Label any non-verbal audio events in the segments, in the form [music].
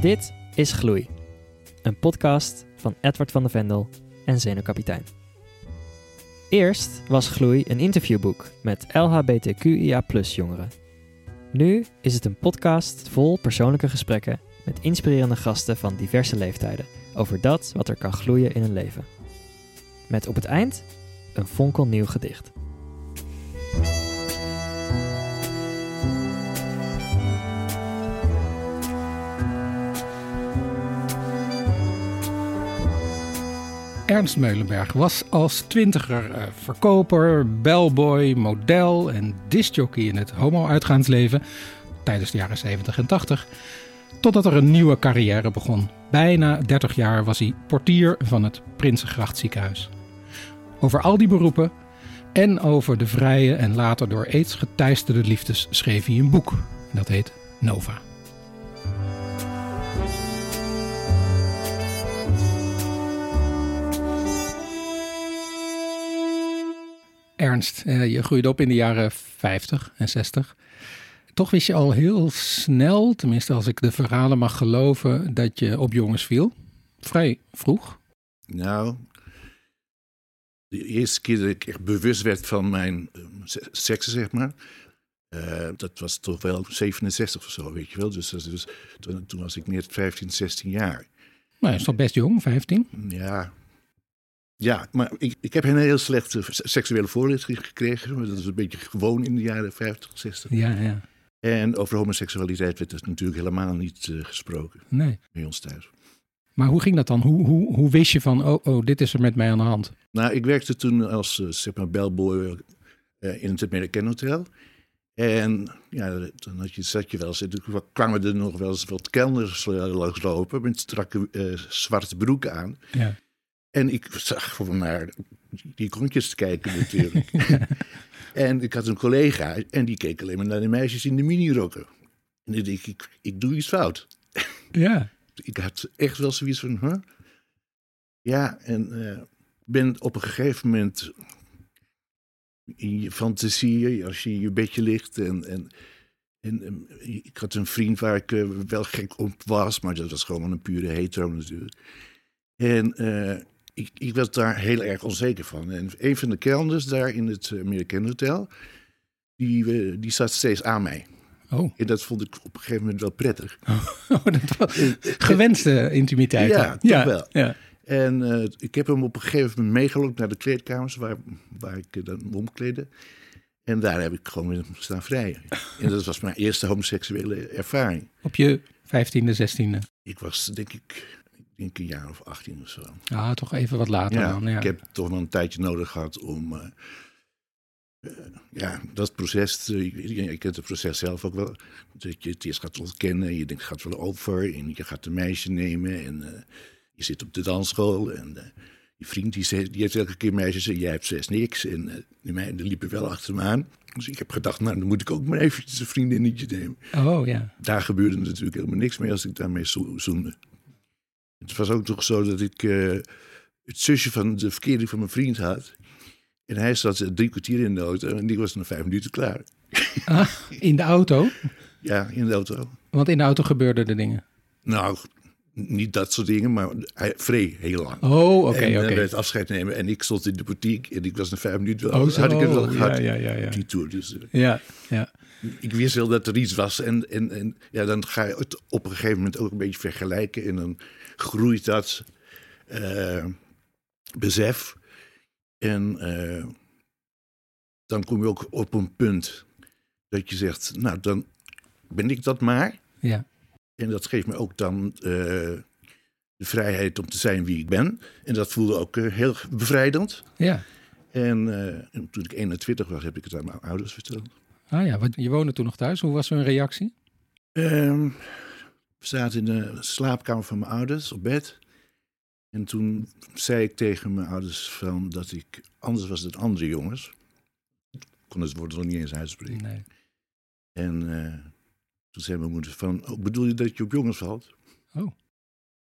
Dit is Gloei, een podcast van Edward van de Vendel en Zenuwkapitein. Eerst was Gloei een interviewboek met LHBTQIA jongeren. Nu is het een podcast vol persoonlijke gesprekken met inspirerende gasten van diverse leeftijden over dat wat er kan gloeien in een leven. Met op het eind een fonkelnieuw gedicht. Ernst Meulenberg was als twintiger uh, verkoper, bellboy, model en discjockey in het homo-uitgaansleven tijdens de jaren 70 en 80. Totdat er een nieuwe carrière begon. Bijna 30 jaar was hij portier van het Prinsengracht ziekenhuis. Over al die beroepen en over de vrije en later door aids geteisterde liefdes schreef hij een boek. Dat heet Nova. Ernst, eh, je groeide op in de jaren 50 en 60. Toch wist je al heel snel, tenminste als ik de verhalen mag geloven, dat je op jongens viel. Vrij vroeg. Nou, de eerste keer dat ik echt bewust werd van mijn uh, seksen, zeg maar. Uh, dat was toch wel 67 of zo, weet je wel. Dus, dus toen, toen, was ik net 15, 16 jaar. Nou, is toch best jong, 15? Ja, ja, maar ik, ik heb een heel slechte seksuele voorlichting gekregen. Dat is een beetje gewoon in de jaren 50, 60. Ja, ja. En over homoseksualiteit werd dus natuurlijk helemaal niet uh, gesproken. Nee. Bij ons thuis. Maar hoe ging dat dan? Hoe, hoe, hoe wist je van, oh, oh, dit is er met mij aan de hand? Nou, ik werkte toen als, uh, zeg maar, bellboy uh, in het American Hotel. En ja, dan had je, zat je wel eens, toen kwamen er nog wel eens wat kelners langslopen met strakke zwarte broeken aan. Ja. En ik zag gewoon naar die kontjes te kijken natuurlijk. [laughs] en ik had een collega en die keek alleen maar naar de meisjes in de minirokken. En dan denk ik, ik doe iets fout. Ja. [laughs] ik had echt wel zoiets van, huh? Ja, en uh, ben op een gegeven moment in je fantasie, als je in je bedje ligt en... en en, ik had een vriend waar ik uh, wel gek op was, maar dat was gewoon een pure hetero natuurlijk. En uh, ik, ik was daar heel erg onzeker van. En een van de kelners daar in het American Hotel, die, uh, die zat steeds aan mij. Oh. En dat vond ik op een gegeven moment wel prettig. [laughs] Oh, dat was gewenste intimiteit. Ja, toch ja, wel. Ja. En uh, ik heb hem op een gegeven moment meegelopen naar de kleedkamers waar, waar ik dan omkleedde. En daar heb ik gewoon weer staan vrijen. [laughs] En dat was mijn eerste homoseksuele ervaring. Op je vijftiende, zestiende? Ik was denk ik denk een jaar of 18 of zo. Ah, toch even wat later ja, dan. Ja. Ik heb toch wel een tijdje nodig gehad om. Uh, uh, ja, dat proces. Uh, je, je kent het proces zelf ook wel. Dat je het eerst gaat ontkennen. Je denkt, het gaat wel over. En je gaat een meisje nemen. En je zit op de dansschool. En je vriend die, zegt, die heeft elke keer meisjes. En jij hebt zes niks. En die meiden liepen wel achter me aan. Dus ik heb gedacht, nou, dan moet ik ook maar eventjes een vriendinnetje nemen. Oh ja. Daar gebeurde natuurlijk helemaal niks mee als ik daarmee zo zoende. Het was ook toch zo dat ik uh, het zusje van de verkering van mijn vriend had. En hij zat drie kwartier in de auto en die was na vijf minuten klaar. Ah, in de auto? Ja, in de auto. Want in de auto gebeurden de dingen? Nou, niet dat soort dingen, maar hij vree heel lang. Oh, oké, En oké. okay. werd afscheid nemen en ik stond in de boutique en ik was na vijf minuten. Oh, zo. had ik het wel gehad, ja, ja, ja. die tour. Dus, uh, ja, ja. Ik wist wel dat er iets was en, en, en ja, dan ga je het op een gegeven moment ook een beetje vergelijken en dan groeit dat uh, besef. En uh, dan kom je ook op een punt dat je zegt, nou dan ben ik dat maar. Ja. En dat geeft me ook dan uh, de vrijheid om te zijn wie ik ben. En dat voelde ook heel bevrijdend. Ja. En, en, toen ik 21 was, heb ik het aan mijn ouders verteld. Ah ja, want je woonde toen nog thuis. Hoe was hun reactie? Um, we zaten in de slaapkamer van mijn ouders op bed. En toen zei ik tegen mijn ouders van dat ik anders was dan andere jongens. Ik kon het woord nog niet eens uitspreken. Nee. En uh, toen zei mijn moeder van, oh, bedoel je dat je op jongens valt? Oh.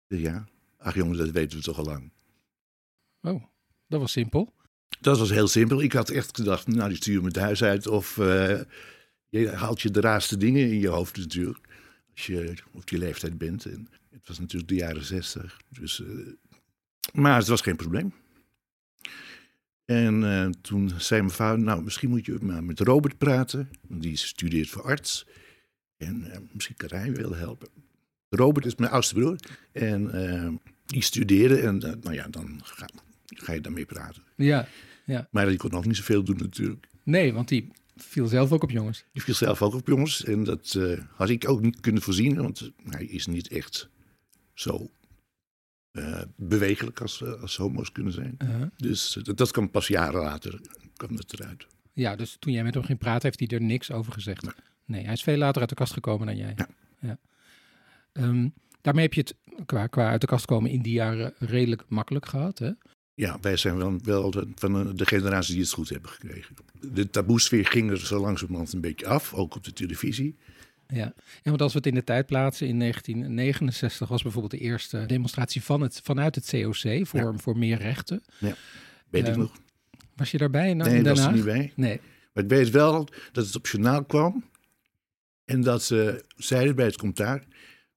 Ja. Ach jongens, dat weten we toch al lang. Oh, dat was simpel. Dat was heel simpel. Ik had echt gedacht, nou die stuur me het huis uit of uh, je haalt je de raarste dingen in je hoofd natuurlijk Als je op die leeftijd bent. En het was natuurlijk de jaren zestig. Dus, eh, maar het was geen probleem. En eh, toen zei mijn vader, nou, misschien moet je maar met Robert praten. Die studeert voor arts. En eh, misschien kan hij wel helpen. Robert is mijn oudste broer. En die studeerde. En nou ja, dan ga, ga je daarmee praten. Ja. Maar die kon nog niet zoveel doen natuurlijk. Nee, want die viel zelf ook op jongens. Die viel zelf ook op jongens. En dat eh, had ik ook niet kunnen voorzien. Want hij is niet echt zo eh, bewegelijk als, eh, als homo's kunnen zijn. Uh-huh. Dus dat, dat kwam pas jaren later kwam dat eruit. Ja, dus toen jij met hem ging praten, heeft hij er niks over gezegd. Nee. Nee, hij is veel later uit de kast gekomen dan jij. Ja. Ehm, daarmee heb je het qua, qua uit de kast komen in die jaren redelijk makkelijk gehad. Hè? Ja, wij zijn wel, wel de, van de generatie die het goed hebben gekregen. De taboesfeer ging er zo langzamerhand een beetje af, ook op de televisie. Ja. ja, want als we het in de tijd plaatsen, in 1969 was bijvoorbeeld de eerste demonstratie van het, vanuit het COC voor, Ja. voor meer rechten. Weet ik Ehm, nog? Was je daarbij? Nou, Nee, was er niet bij. Nee. Maar ik weet wel dat het op journaal kwam. En dat ze zeiden bij het commentaar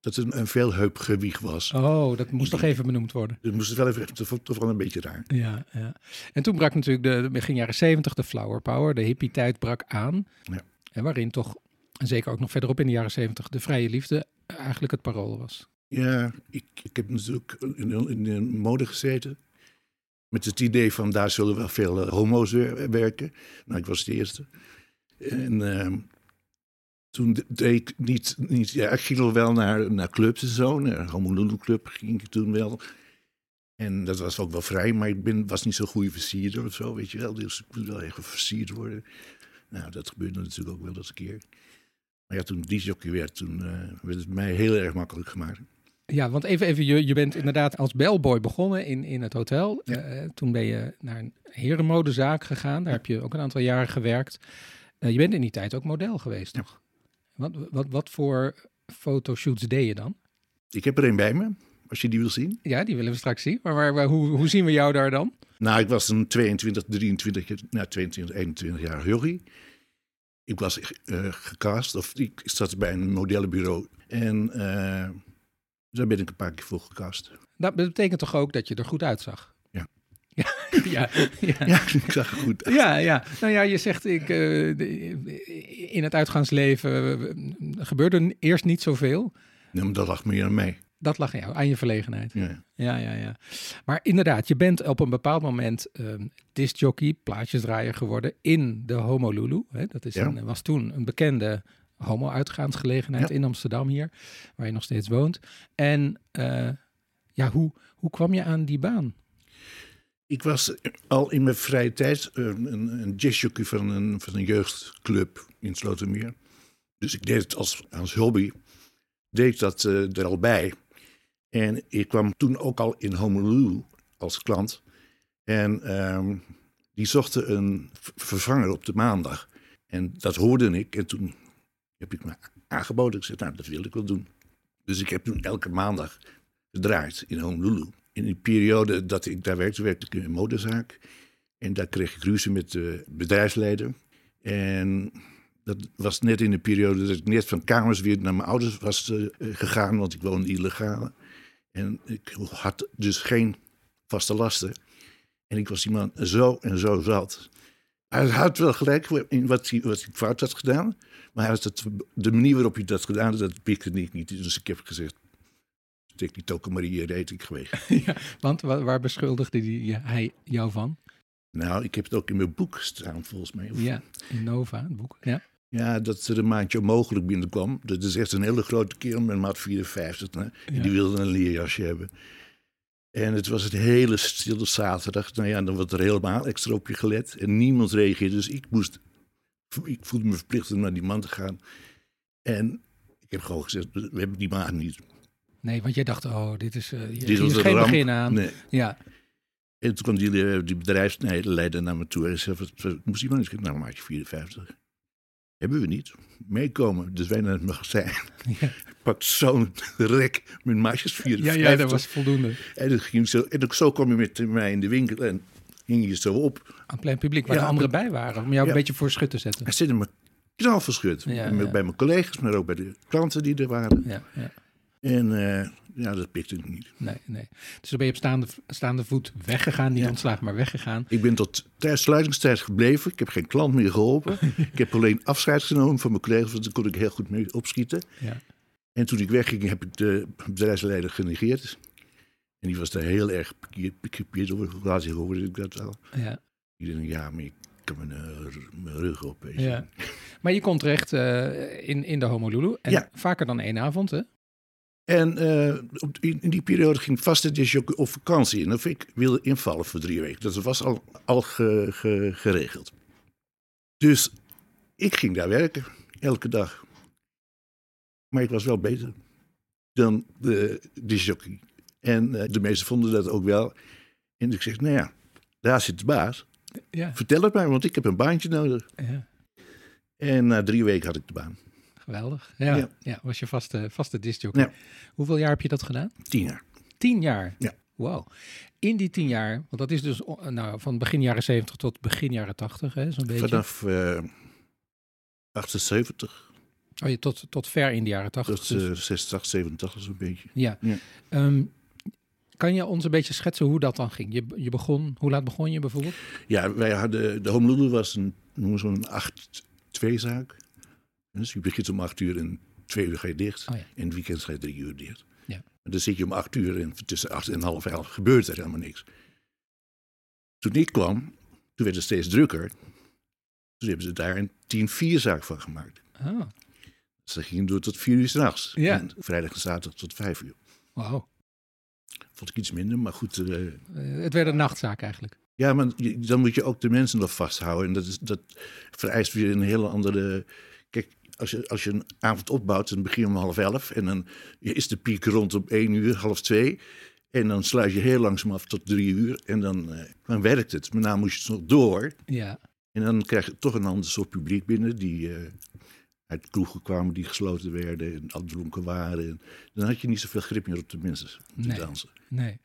dat het een veelheup gewicht was. Oh, dat moest toch even benoemd worden. Dus moest het wel even, toch, toch wel een beetje raar. Ja, ja. En toen brak natuurlijk de, begin jaren 70 de flower power, de hippie-tijd brak aan. Ja. En waarin toch, en zeker ook nog verderop in de jaren 70, de vrije liefde eigenlijk het parool was. Ja, ik, ik heb natuurlijk in, in de mode gezeten. Met het idee van daar zullen wel veel eh, homo's wer- werken. Nou, ik was de eerste. En ehm, toen de- deed ik niet, niet ja, ik ging wel naar, naar clubs en zo. Naar een Honolulu Club ging ik toen wel. En dat was ook wel vrij, maar ik ben, was niet zo'n goede versierder of zo, weet je wel. Dus ik moet wel even versierd worden. Nou, dat gebeurde natuurlijk ook wel eens een keer. Maar ja, toen die jockey werd, toen eh, werd het mij heel erg makkelijk gemaakt. Ja, want even, even je, je bent inderdaad als bellboy begonnen in, in het hotel. Ja. Eh, toen ben je naar een herenmodezaak gegaan. Daar heb je ook een aantal jaren gewerkt. Eh, je bent in die tijd ook model geweest, toch? Wat, wat, wat voor fotoshoots deed je dan? Ik heb er een bij me, als je die wil zien. Ja, die willen we straks zien. Maar, hoe, hoe zien we jou daar dan? Nou, ik was een 22, 23, nou 22, 21 jaar jochie. Ik was eh, gecast, of ik zat bij een modellenbureau. En eh, daar ben ik een paar keer voor gecast. Dat betekent toch ook dat je er goed uitzag? [laughs] Ja. Ja, ja, ik zag goed. Ja, ja. Nou ja, je zegt ik, eh, de- in het uitgaansleven eh, gebeurde eerst niet zoveel. Nee, maar dat lag meer aan mij. Dat lag aan jou, aan je verlegenheid. Ja. Ja, ja, ja. Maar inderdaad, je bent op een bepaald moment um, discjockey, plaatjesdraaier geworden in de Homolulu. Hè? Dat is Ja. een, was toen een bekende homo-uitgaansgelegenheid Ja. in Amsterdam hier, waar je nog steeds woont. En eh, ja, hoe, hoe kwam je aan die baan? Ik was al in mijn vrije tijd eh, een, een jazzjockey van een, van een jeugdclub in Slotermeer. Dus ik deed het als, als hobby. Deed dat eh, er al bij. En ik kwam toen ook al in Honolulu als klant. En ehm, die zochten een vervanger op de maandag. En dat hoorde ik. En toen heb ik me aangeboden. Ik zei, nou, dat wil ik wel doen. Dus ik heb toen elke maandag gedraaid in Honolulu. In die periode dat ik daar werkte, werkte ik in een modezaak. En daar kreeg ik ruzie met de bedrijfsleider. En dat was net in de periode dat ik net van kamers weer naar mijn ouders was eh, gegaan, want ik woonde illegaal. En ik had dus geen vaste lasten. En ik was iemand zo en zo zat. Hij had wel gelijk in wat hij, wat hij fout had gedaan. Maar hij had het, de manier waarop hij dat gedaan had, dat pikte ik niet. Dus ik heb gezegd, steek die tokenmarie reed ik geweest. [laughs] ja, want waar, beschuldigde die, hij jou van? Nou, ik heb het ook in mijn boek staan, volgens mij. Of- Ja, in Nova, het boek. Ja. Ja, dat er een maandje onmogelijk binnenkwam. Dat is echt een hele grote kerel met maat 54. Hè? En Ja. Die wilde een leerjasje hebben. En het was het hele stille zaterdag. Nou ja, dan wordt er helemaal extra op je gelet. En niemand reageerde. Dus ik moest... Ik voelde me verplicht om naar die man te gaan. En ik heb gewoon gezegd, we hebben die maat niet. Nee, want jij dacht, oh, dit is, eh, hier, Dit is een geen ramp. begin aan. Nee. Ja, En toen kwam die, eh, die bedrijfsleider naar me toe en zei, wat, moest die man? Ik zei, nou, maatje 54. Hebben we niet. Meekomen. Dus wij naar het magazijn. [laughs] ja. Zo'n rek met maatjes 54. ja, ja, dat was voldoende. En, dat ging zo, en ook zo kwam je met mij in de winkel en ging je zo op. Aan het plein publiek, waar Ja, de anderen bij waren, om jou Ja. een beetje voor schut te zetten. Hij zette me knal verschut. Bij mijn collega's, maar ook bij de klanten die er waren. Ja, ja. En eh, ja, dat pikte ik niet. Nee, nee. Dus dan ben je op staande, staande voet weggegaan. Niet Ja. ontslagen, maar weggegaan. Ik ben tot tijdens sluitingstijd gebleven. Ik heb geen klant meer geholpen. [laughs] ik heb alleen afscheid genomen van mijn collega's, want daar kon ik heel goed mee opschieten. Ja. En toen ik wegging, heb ik de bedrijfsleider genegeerd. En die was daar heel erg gekiepeerd over. Later hoorde ik dat wel. Ja. Ik dacht, ja, maar ik kan mijn, eh, mijn rug op. Ja. Maar je komt terecht eh, in, in de Honolulu. En Ja. vaker dan één avond, hè? En eh, op, in, die periode ging vaste disjockey op vakantie. En of ik wilde invallen voor drie weken. Dat was al, al ge- ge- geregeld. Dus ik ging daar werken, elke dag. Maar ik was wel beter dan de disjockey. En eh, de meesten vonden dat ook wel. En ik zeg, nou ja, daar zit de baas. Ja. Vertel het mij, want ik heb een baantje nodig. ja. En na drie weken had ik de baan. Geweldig. Ja. ja. Ja. was je vaste, vaste discjockey. Ja. Hoeveel jaar heb je dat gedaan? Tien jaar. Tien jaar? Ja. Wow. In die tien jaar, want dat is dus nou, van begin jaren 70 tot begin jaren 80, hè, zo'n beetje. Vanaf eh 78 Oh, je, tot, tot ver in de jaren 80. tot dus. 86, 87 zo'n beetje. Ja. Ja. Ehm, kan je ons een beetje schetsen hoe dat dan ging? Je, je begon, hoe laat begon je bijvoorbeeld? Ja, wij hadden, de Honolulu was een, noemen zo'n 8-2 zaak. Dus je begint om 8 uur en 2 uur ga je dicht. Oh ja. En het weekend ga je 3 uur dicht. Ja. En dan zit je om 8 uur en tussen 8 en half 11 gebeurt er helemaal niks. Toen ik kwam, toen werd het steeds drukker. Toen hebben ze daar een 10-4 zaak van gemaakt. Oh, Dus dat ging door tot 4 uur s'nachts. Ja. En vrijdag en zaterdag tot 5 uur. wauw. Vond ik iets minder, maar goed. eh, Eh, het werd een nachtzaak eigenlijk. Ja, maar dan moet je ook de mensen nog vasthouden. En dat, is, dat vereist weer een hele andere. Als je, als je een avond opbouwt, dan begin je om half elf. En dan is de piek rond om één uur, half twee. En dan sluit je heel langzaam af tot drie uur. En dan, eh, dan werkt het. Maar daarna moest je het nog door. Ja, En dan krijg je toch een ander soort publiek binnen. Die eh, uit kroegen kwamen die gesloten werden. En al dronken waren. En dan had je niet zoveel grip meer op de mensen te Nee. dansen. nee.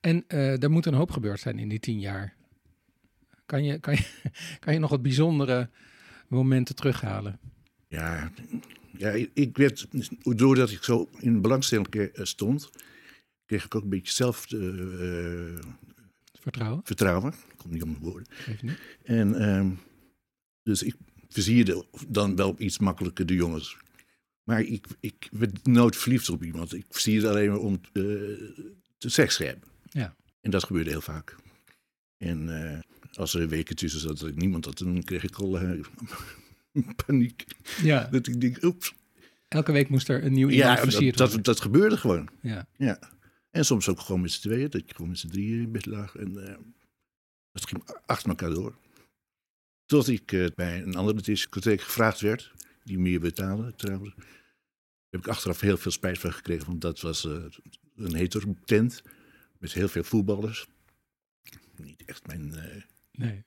En eh er moet een hoop gebeurd zijn in die tien jaar. Kan je, kan je, [laughs] kan je nog wat bijzondere momenten terughalen? Ja, ja ik- werd, doordat ik zo in belangstelling eh, stond, kreeg ik ook een beetje zelfvertrouwen. Vertrouwen? vertrouwen. Ik kom niet op mijn woorden. En ehm, dus ik versierde dan wel iets makkelijker de jongens. Maar ik, ik werd nooit verliefd op iemand. Ik versierde alleen maar om eh, te seks te hebben. Ja. En dat gebeurde heel vaak. En eh, als er weken tussen zat dat ik niemand had, dan kreeg ik al eh, [laughs] paniek. Ja, Dat ik denk, oeps. elke week moest er een nieuw iemand Ja, versierd dat, dat, dat gebeurde gewoon. Ja, Ja. En soms ook gewoon met z'n tweeën, dat je gewoon met z'n drieën in bed lag. En eh, dat ging achter elkaar door. Tot ik eh, bij een andere discotheek gevraagd werd, die meer betaalde trouwens. Daar heb ik achteraf heel veel spijt van gekregen, want dat was eh, een hetero tent met heel veel voetballers. Niet echt mijn... nee.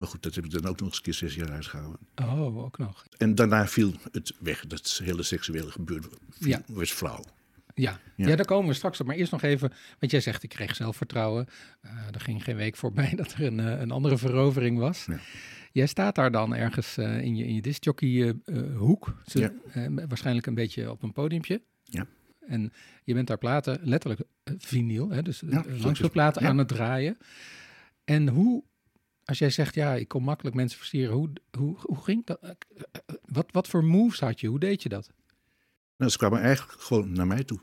Maar goed, dat heb ik dan ook nog eens een keer zes jaar uitgehouden. Oh, ook nog. En daarna viel het weg, dat hele seksuele gebeuren Ja. was flauw. Ja. ja. Ja. daar komen we straks op. Maar eerst nog even, want jij zegt ik kreeg zelfvertrouwen. Eh, er ging geen week voorbij [laughs] dat er een, eh, een andere verovering was. Ja. Jij staat daar dan ergens eh, in je, in je discjockey hoek. Zo, Ja. eh, waarschijnlijk een beetje op een podiumpje. Ja. En je bent daar platen, letterlijk uh, vinyl, hè, dus Ja, uh, zo langspeelplaten is- ja. aan het draaien. En hoe, als jij zegt, ja, ik kon makkelijk mensen versieren, hoe, hoe, hoe ging dat? Wat, wat voor moves had je? Hoe deed je dat? Nou, ze kwamen eigenlijk gewoon naar mij toe.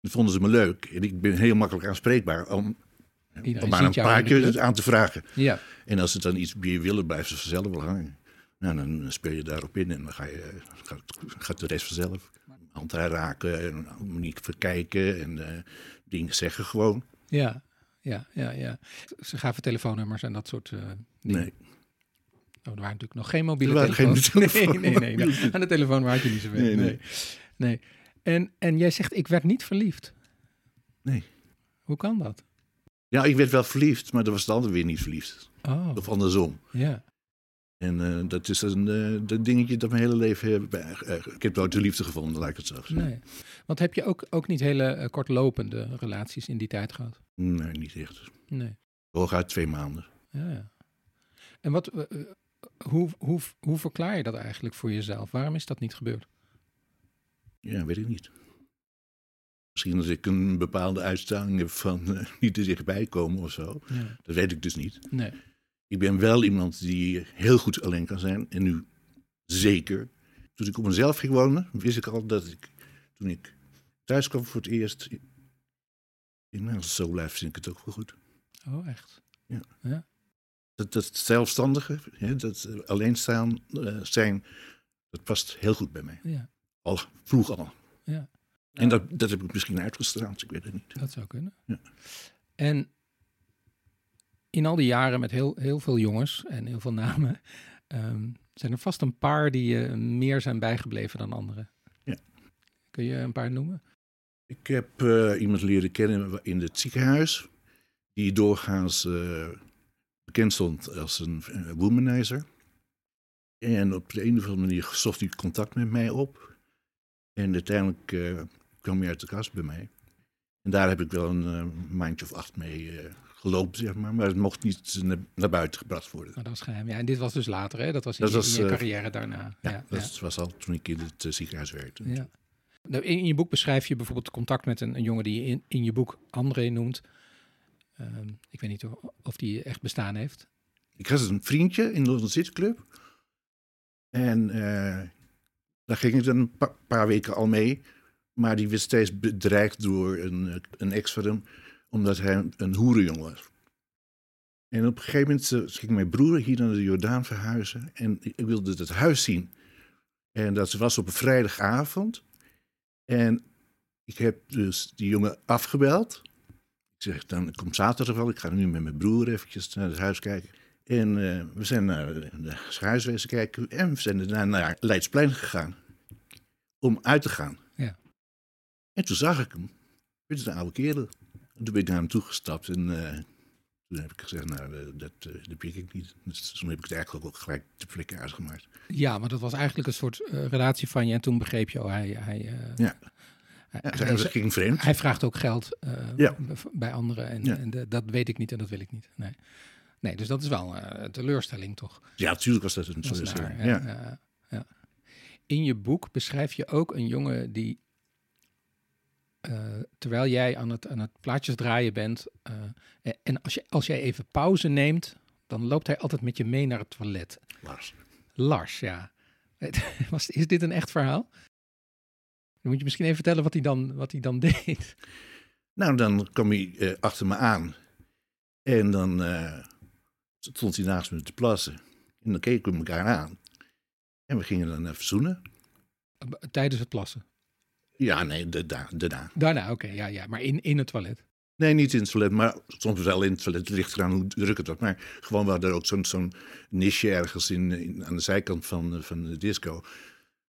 Dat vonden ze me leuk. En ik ben heel makkelijk aanspreekbaar om, om maar een praatje club. aan te vragen. Ja, En als ze dan iets meer willen, blijven ze vanzelf wel hangen. Nou, dan speel je daarop in en dan ga je, gaat, gaat de rest vanzelf. Hand aanraken en niet verkijken en eh, dingen zeggen gewoon. ja, ja, ja, ja. Ze gaven telefoonnummers en dat soort eh dingen. Nee. Oh, er waren natuurlijk nog geen mobiele Er geen telefoons. nee, telefoon- [laughs] nee, nee, nee. Aan de telefoon had je niet zoveel. Nee, Nee, nee. nee. En, en jij zegt, ik werd niet verliefd. Nee. Hoe kan dat? Ja, ik werd wel verliefd, maar dan was de ander weer niet verliefd. Oh, Of andersom. ja. En eh, dat is een dat dingetje dat mijn hele leven heb. eh, ik heb nooit de liefde gevonden, laat ik het zo zeggen. Nee. Want heb je ook, ook niet hele kortlopende relaties in die tijd gehad? Nee, niet echt. Nee. Hooguit twee maanden. Ja. En wat, hoe, hoe, hoe verklaar je dat eigenlijk voor jezelf? Waarom is dat niet gebeurd? Ja, weet ik niet. Misschien als ik een bepaalde uitstraling heb van niet te dichtbij komen of zo. Ja. Dat weet ik dus niet. Nee. Ik ben wel iemand die heel goed alleen kan zijn. En nu zeker. Toen ik op mezelf ging wonen, wist ik al dat ik, toen ik thuis kwam voor het eerst. Ik, nou, het zo blijft, vind ik het ook wel goed. Oh, echt? Dat, dat zelfstandige, hè, dat alleenstaan eh, zijn, dat past heel goed bij mij. Ja, Al vroeg al. Ja. En dat, dat heb ik misschien uitgestraald, ik weet het niet. dat zou kunnen. Ja. En in al die jaren met heel, heel veel jongens en heel veel namen, ehm, zijn er vast een paar die je meer zijn bijgebleven dan anderen. Ja. Kun je een paar noemen? Ik heb eh, iemand leren kennen in het ziekenhuis, die doorgaans eh, bekend stond als een eh, womanizer. En op de een of andere manier zocht hij contact met mij op. En uiteindelijk eh, kwam hij uit de kast bij mij. En daar heb ik wel een eh, maandje of acht mee gelopen, zeg maar. Maar het mocht niet naar, buiten gebracht worden. Maar dat was geheim. Ja, en dit was dus later, hè? Dat was in, Dat je, was, in je eh, carrière daarna. Ja, ja, dat was al toen ik in het eh, ziekenhuis werkte. Ja. Nou, in, in je boek beschrijf je bijvoorbeeld contact met een, een jongen die je in, in je boek André noemt. Ehm, ik weet niet of, of die echt bestaan heeft. Ik had een vriendje in de London City Club. En eh, daar ging ik dan een pa- paar weken al mee. Maar die werd steeds bedreigd door een, een ex van hem. Omdat hij een, een hoerenjong was. En op een gegeven moment ging mijn broer hier naar de Jordaan verhuizen. En ik wilde het huis zien. En dat was op een vrijdagavond. En ik heb dus die jongen afgebeld. Ik zeg, dan komt zaterdag wel. Ik ga nu met mijn broer eventjes naar het huis kijken. En eh, we zijn naar de huiswezen kijken. En we zijn daarna naar Leidsplein gegaan. Om uit te gaan. Ja. En toen zag ik hem. Dit is een oude kerel. En toen ben ik naar hem toegestapt. En eh, toen heb ik gezegd, nou, eh, dat, eh, dat pik ik niet. Dus toen heb ik het eigenlijk ook gelijk te plekken uitgemaakt. Ja, maar dat was eigenlijk een soort relatie van je. En toen begreep je, oh, hij, hij, Ja. hij, Ja, hij- ging vreemd. hij vraagt ook geld Ja. bij anderen. En, Ja. en de- dat weet ik niet en dat wil ik niet. Nee, nee dus dat is wel een teleurstelling toch? Ja, natuurlijk was dat een teleurstelling. naar, ja. In je boek beschrijf je ook een jongen die, eh, terwijl jij aan het, aan het plaatjes draaien bent, eh, en als, je, als jij even pauze neemt, dan loopt hij altijd met je mee naar het toilet. Lars. Lars, ja. [laughs] Was, is dit een echt verhaal? Dan moet je misschien even vertellen wat hij dan, wat hij dan [laughs] deed. Nou, dan kwam hij eh, achter me aan. En dan stond hij naast me te plassen. En dan keken we elkaar aan. En we gingen dan even zoenen. Tijdens het plassen. Ja, nee, da- da- daarna. Daarna, oké, ja, ja. Maar in, in het toilet. Nee, niet in het toilet, maar soms wel in het toilet. Het ligt eraan hoe druk het was. Maar gewoon wel er ook zo'n zo'n niche ergens in, in, aan de zijkant van, eh, van de disco.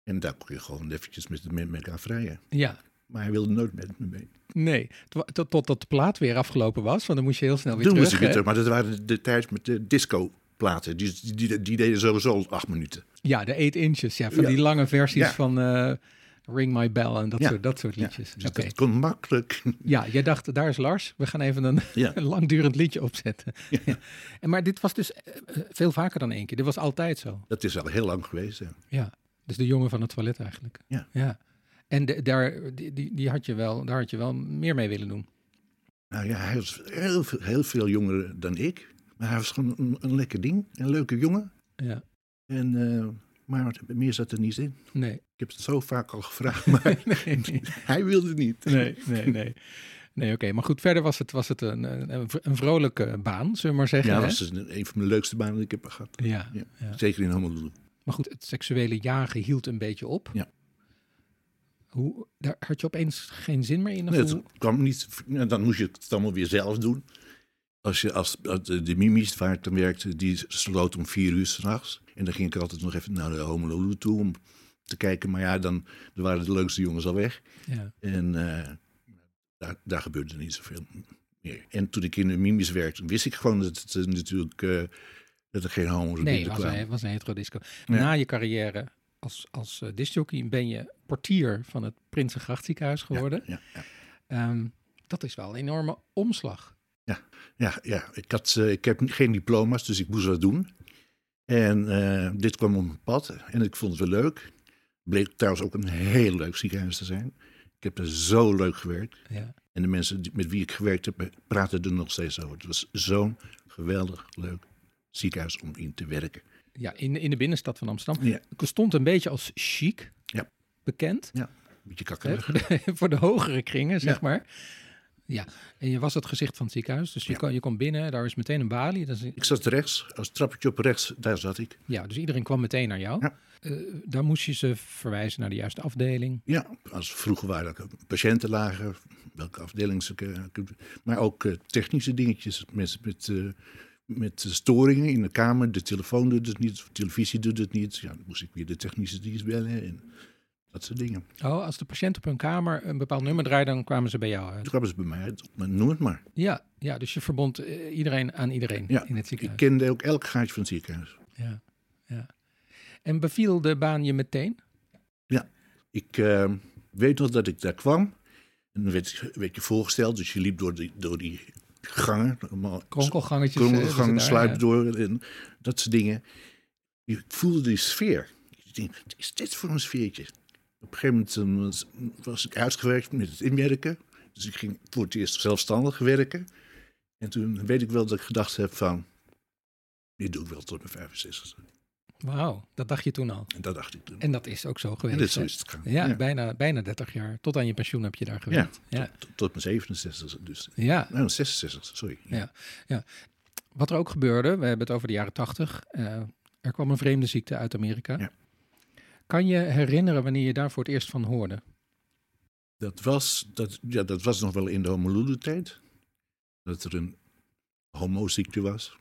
En daar kon je gewoon eventjes met, met, elkaar vrijen. Ja, Maar hij wilde nooit met me mee. nee. Tot, tot, totdat de plaat weer afgelopen was, want dan moest je heel snel weer Toen terug. moest ik weer terug. Maar dat waren de tijd met de disco-platen. Die, die, die, die deden sowieso acht minuten. Ja, de 8 inches, ja. Van Ja. die lange versies Ja. van eh, Ring My Bell en dat, Ja. soort, dat soort Ja, liedjes. dus Oké. dat kon makkelijk. Ja, jij dacht, daar is Lars. We gaan even een, Ja. een [laughs] langdurend liedje opzetten. Ja. [laughs] En, maar dit was dus eh, eh, veel vaker dan één keer. Dit was altijd zo. Dat is al heel lang geweest. Ja. Ja, dus de jongen van het toilet eigenlijk. Ja. ja. En de, daar, die, die, die had je wel, daar had je wel meer mee willen doen. Nou ja, hij was heel, veel- heel veel jonger dan ik. Maar hij was gewoon een, een lekker ding. Een leuke jongen. Ja, En, eh, maar meer zat er niet in. nee. Ik heb het zo vaak al gevraagd, [laughs] maar nee, [laughs] hij wilde niet. nee, nee. nee. Nee, oké. Maar goed, verder was het, was het een, een, een vrolijke baan, zullen we maar zeggen. Ja, dat was een, een van mijn leukste banen die ik heb gehad. ja, Ja. ja. Zeker in Honolulu. Maar goed, het seksuele jagen hield een beetje op. Ja. Hoe, daar had je opeens geen zin meer in? Nee, het kwam niet, nou, dan moest je het allemaal weer zelf doen. Als je als, als de mimies waar ik dan werkte, die sloot om vier uur s'nachts. En dan ging ik altijd nog even naar de Honolulu toe om te kijken. Maar ja, dan, dan waren de leukste jongens al weg. ja. En eh, daar, daar gebeurde niet zoveel meer. En toen ik in de mimies werkte, wist ik gewoon dat het eh, natuurlijk eh, dat er geen homo's Nee, het was binnenkwamen. een, was een hetero-disco. Ja. Na je carrière als, als uh, discjockey ben je portier van het Prinsengrachtziekenhuis geworden. Ja, ja. Ehm, dat is wel een enorme omslag. Ja, ja ik, had, eh, ik heb geen diploma's, dus ik moest wat doen. En eh, dit kwam op mijn pad en ik vond het wel leuk. Bleek trouwens ook een heel leuk ziekenhuis te zijn. Ik heb er zo leuk gewerkt. Ja. En de mensen die- met wie ik gewerkt heb, praten er nog steeds over. Het was zo'n geweldig leuk ziekenhuis om in te werken. Ja, in, in de binnenstad van Amsterdam. Ja, Het stond een beetje als chic Ja. bekend. een beetje kakkerig. voor, [laughs] de, voor de hogere kringen, zeg Ja. maar. Ja, en je was het gezicht van het ziekenhuis. Dus je, Ja. kwam, je kwam binnen, daar is meteen een balie. Ik zat rechts, als trappetje op rechts, daar zat ik. ja, dus iedereen kwam meteen naar jou. Ja. Eh, daar moest je ze verwijzen naar de juiste afdeling. Ja, als vroeger waren er patiënten lagen, welke afdeling ze... ke- Maar ook eh, technische dingetjes, mensen met, eh, met storingen in de kamer. De telefoon doet het niet, de televisie doet het niet. Ja, dan moest ik weer de technische dienst bellen en dat soort dingen. Oh, als de patiënt op hun kamer een bepaald nummer draaide, dan kwamen ze bij jou uit. Toen kwamen ze bij mij uit, noem het maar. Ja, ja dus je verbond eh, iedereen aan iedereen Ja, in het Ik ziekenhuis. kende ook elk gaatje van het ziekenhuis. Ja, ja. En beviel de baan je meteen? Ik eh, weet nog dat ik daar kwam. En werd, werd je voorgesteld, dus je liep door die, door die gangen. allemaal Kronkelgangetjes. Kronkelgangen, sluip ja. door en dat soort dingen. Je voelde die sfeer. Ik denk, wat is dit voor een sfeertje? Op een gegeven moment eh, was, ik uitgewerkt met het inwerken. Dus ik ging voor het eerst zelfstandig werken. En toen weet ik wel dat ik gedacht heb van... Dit doe ik wel tot mijn 65 Wauw, dat dacht je toen al. En dat dacht ik toen. En dat is ook zo En geweest. hè? is het gegaan. Ja, Ja, Bijna, bijna 30 jaar. Tot aan je pensioen heb je daar gewerkt. Ja. Tot, tot mijn 67 dus. Ja. Nou, 66, sorry. Ja. Wat er ook gebeurde, we hebben het over de jaren 80. eh, er kwam een vreemde ziekte uit Amerika. Ja. Kan je herinneren wanneer je daar voor het eerst van hoorde? Dat was, dat, ja, dat was nog wel in de homoloede-tijd. Dat er een homoziekte was.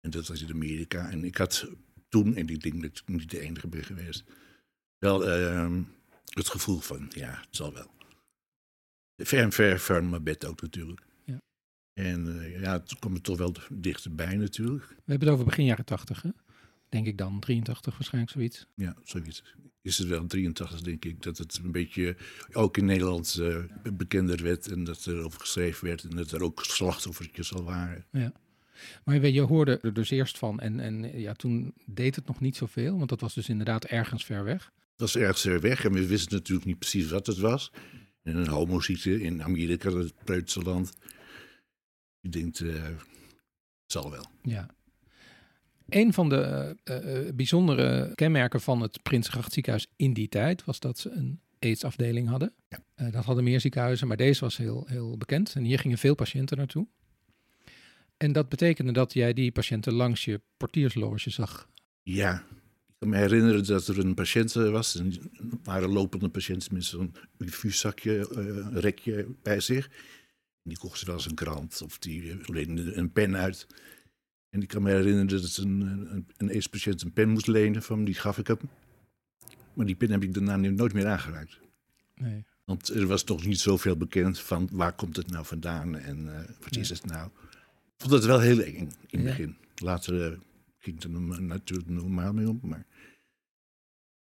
En dat was in Amerika. En ik had toen, en ik denk dat ik niet de enige ben geweest, wel ehm, het gevoel van, ja, het zal wel. Ver en ver van mijn bed ook natuurlijk. Ja. En eh, ja, toen kwam het toch wel dichterbij natuurlijk. We hebben het over begin jaren 80, hè? Denk ik dan, 83 waarschijnlijk zoiets. Ja, zoiets. Is het wel 83, denk ik, dat het een beetje ook in Nederland eh, bekender werd en dat er over geschreven werd en dat er ook slachtoffertjes al waren. Maar je, weet, je hoorde er dus eerst van en, en ja, toen deed het nog niet zoveel, want dat was dus inderdaad ergens ver weg. Het was ergens ver weg en we wisten natuurlijk niet precies wat het was. En een homoziekte in Amerika, dat preutse land. Je denkt, het zal wel. Ja. Een van de eh, eh, bijzondere kenmerken van het Prinsengracht ziekenhuis in die tijd was dat ze een AIDS-afdeling hadden. Ja. Eh, dat hadden meer ziekenhuizen, maar deze was heel, heel bekend. En hier gingen veel patiënten naartoe. En dat betekende dat jij die patiënten langs je portiersloge zag. Ja, ik kan me herinneren dat er een patiënt eh, was. Die waren lopende patiënten met zo'n infuuszakje, eh, rekje bij zich. Die kocht ze wel eens een krant of die eh, leende een pen uit. En ik kan me herinneren dat een, een, een AIDS-patiënt een pen moest lenen van die gaf ik hem. Maar die pen heb ik daarna nooit meer aangeraakt. Nee. Want er was nog niet zoveel bekend van waar komt het nou vandaan en eh, wat Ja. is het nou. Ik vond dat wel heel eng in het Ja. begin. Later eh, ging het er natuurlijk normaal mee om. Maar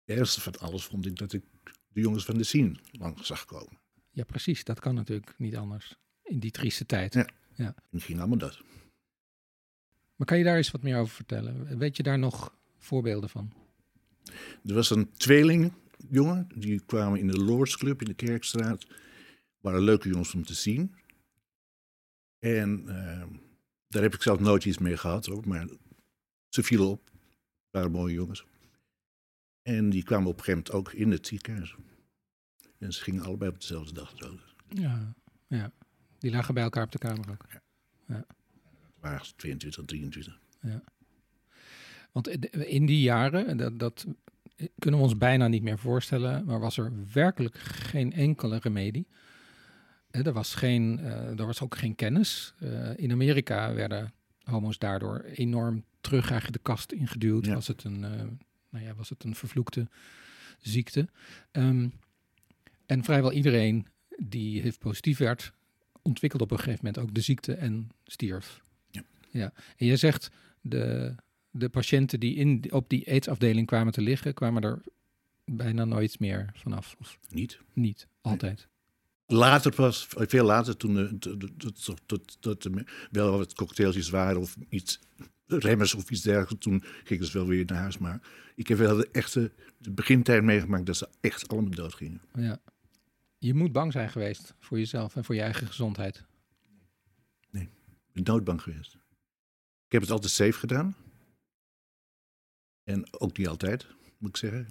het ergste van alles vond ik dat ik de jongens van de scene lang zag komen. Ja, precies. Dat kan natuurlijk niet anders in die trieste tijd. Ja. En gingen allemaal dat. Maar kan je daar eens wat meer over vertellen? Weet je daar nog voorbeelden van? Er was een tweelingjongen, die kwamen in de Lords Club in de Kerkstraat. Waren leuke jongens om te zien. En eh, daar heb ik zelf nooit iets mee gehad hoor, maar ze vielen op. waren mooie jongens. En die kwamen op een gegeven moment ook in het ziekenhuis. En ze gingen allebei op dezelfde dag dood. Ja, ja. Die lagen bij elkaar op de kamer ook. Waren ze 22, 23. Want in die jaren, en dat, dat kunnen we ons bijna niet meer voorstellen, maar was er werkelijk geen enkele remedie. Eh, Er was, geen, eh, er was ook geen kennis. Eh, in Amerika werden homo's daardoor enorm terug eigenlijk de kast ingeduwd. Ja. Was, het een, nou ja, was het een vervloekte ziekte. Ehm, en vrijwel iedereen die HIV positief werd, ontwikkelde op een gegeven moment ook de ziekte en stierf. Ja. En jij zegt, de, de patiënten die in, op die AIDS-afdeling kwamen te liggen, kwamen er bijna nooit meer vanaf. Of Niet. niet, altijd. Later pas, veel later, toen er wel wat cocktailtjes waren of iets remmers of iets dergelijks. Toen gingen ze wel weer naar huis. Maar ik heb wel de echte de begintijd meegemaakt dat ze echt allemaal dood gingen. Ja. Je moet bang zijn geweest voor jezelf en voor je eigen gezondheid. Ik ben doodbang geweest. Ik heb het altijd safe gedaan. En ook niet altijd, moet ik zeggen.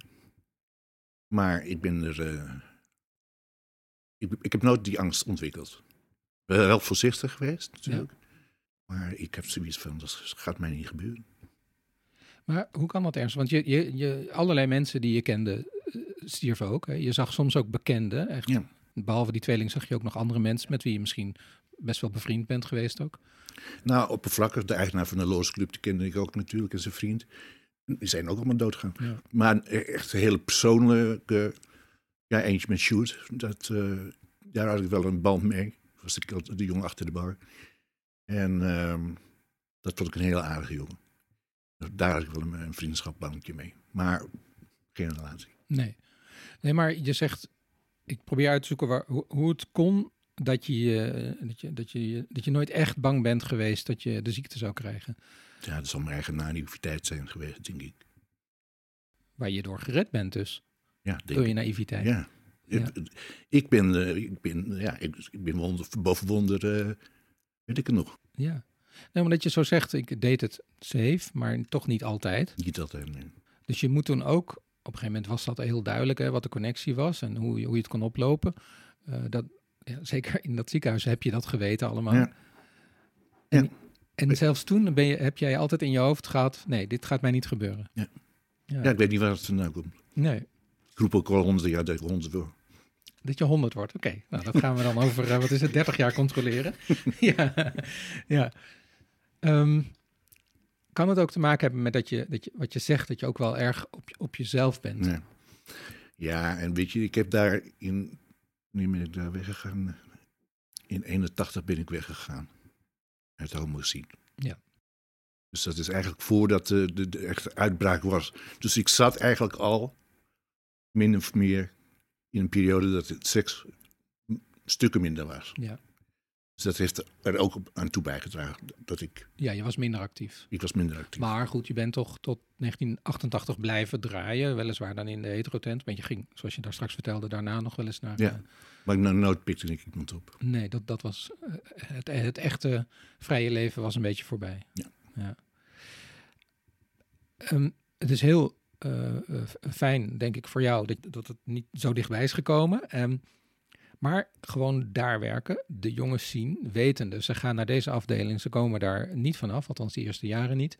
Maar ik ben er. eh, ik, ik heb nooit die angst ontwikkeld. Ik ben wel voorzichtig geweest, natuurlijk. Maar ik heb zoiets van: dat gaat mij niet gebeuren. Maar hoe kan dat ergens? Want je, je, je, allerlei mensen die je kende eh, stierven ook. Hè? Je zag soms ook bekenden. Echt. Ja. Behalve die tweeling zag je ook nog andere mensen met wie je misschien best wel bevriend bent geweest ook. Nou, oppervlakkig, de eigenaar van de Loos Club, die kende ik ook natuurlijk en zijn vriend. Die zijn ook allemaal doodgegaan. Ja. Maar echt een hele persoonlijke. Ja, eentje met Sjoerd. Dat, eh, daar had ik wel een band mee. Was ik de jongen achter de bar. En ehm, dat vond ik een heel aardige jongen. Daar had ik wel een, een vriendschapbankje mee. Maar geen relatie. Nee. Nee, maar je zegt, ik probeer uit te zoeken waar, hoe, hoe het kon dat je, eh, dat, je, dat, je, dat je nooit echt bang bent geweest dat je de ziekte zou krijgen. Ja, dat zal mijn eigen naïviteit zijn geweest, denk ik. Waar je door gered bent dus, Ja, door je naïviteit. Ja. Ja. Ik, ben, eh, ik ben, ja, ik, ben wonder, boven wonder, eh, weet ik het nog. Ja. Nee, omdat je zo zegt, ik deed het safe, maar toch niet altijd. Niet altijd, nee. Dus je moet toen ook, op een gegeven moment was dat heel duidelijk, hè, wat de connectie was en hoe je, hoe je het kon oplopen. Eh, dat, zeker in dat ziekenhuis heb je dat geweten allemaal. Ja. En, Ja. en zelfs toen ben je, heb jij altijd in je hoofd gehad, nee, dit gaat mij niet gebeuren. Ja. Ja. Ik weet niet waar het vandaan komt. Nee, Ik roep ook al honderd jaar dat ik honderd wil. dat je 100 wordt. Oké, nou dat gaan we dan over, eh, wat is het, 30 jaar controleren. [laughs] ja, ja. Ehm, kan het ook te maken hebben met dat je, dat je, wat je zegt, dat je ook wel erg op, op jezelf bent? Ja. ja, en weet je, ik heb daar in, nu ben ik daar weggegaan. In 81 ben ik weggegaan. Uit homoziek. Ja. Dus dat is eigenlijk voordat de, de, de echte uitbraak was. Dus ik zat eigenlijk al, min of meer, in een periode dat het seks stukken minder was. Ja. Dus dat heeft er ook aan toe bijgedragen. Dat ik, ja, je was minder actief. ik was minder actief. Maar goed, je bent toch tot 1988 blijven draaien. Weliswaar dan in de heterotent. Want je ging, zoals je daar straks vertelde, daarna nog wel eens naar... Ja. eh, Maar ik nou nooit pikte ik iemand op. nee, dat, dat was... eh, het, het echte vrije leven was een beetje voorbij. Ja. Ehm, het is heel eh, fijn, denk ik, voor jou dat, dat het niet zo dichtbij is gekomen. Ehm, maar gewoon daar werken, de jongens zien, wetende, ze gaan naar deze afdeling, ze komen daar niet vanaf, althans de eerste jaren niet.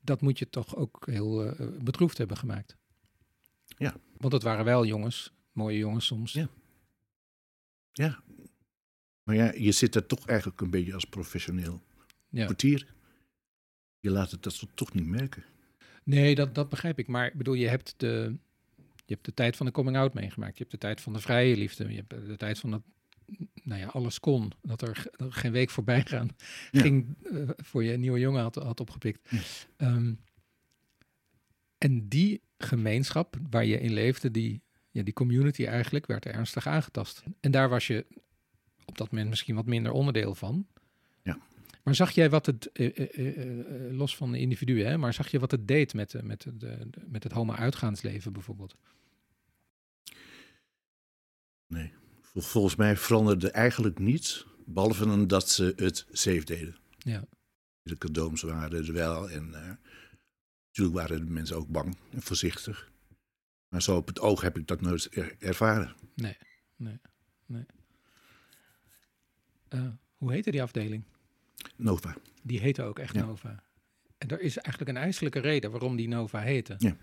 Dat moet je toch ook heel eh, bedroefd hebben gemaakt. Ja. Want het waren wel jongens, mooie jongens soms. Ja. Ja. Maar ja, je zit er toch eigenlijk een beetje als professioneel Ja. portier. Je laat het dat toch niet merken. Nee, dat, dat begrijp ik. Maar ik bedoel, je hebt, de, je hebt de tijd van de coming-out meegemaakt. Je hebt de tijd van de vrije liefde. Je hebt de tijd van dat, nou ja, alles kon. Dat er, dat er geen week voorbij gaan [laughs] Ja. ging eh, voor je een nieuwe jongen had, had opgepikt. Ja. Ehm, en die gemeenschap waar je in leefde, die, ja, die community eigenlijk, werd er ernstig aangetast. En daar was je op dat moment misschien wat minder onderdeel van. Ja. Maar zag jij wat het, eh, eh, eh, los van de individuen, hè, maar zag je wat het deed met, met, de, met het homo-uitgaansleven bijvoorbeeld? Nee. Vol- Volgens mij veranderde eigenlijk niets. Behalve dat ze het safe deden. Ja. De condooms waren er wel. En eh, natuurlijk waren de mensen ook bang en voorzichtig. Maar zo op het oog heb ik dat nooit er- ervaren. Eh, hoe heette die afdeling? Nova. Die heette ook echt Ja. Nova. En er is eigenlijk een ijselijke reden waarom die Nova heette.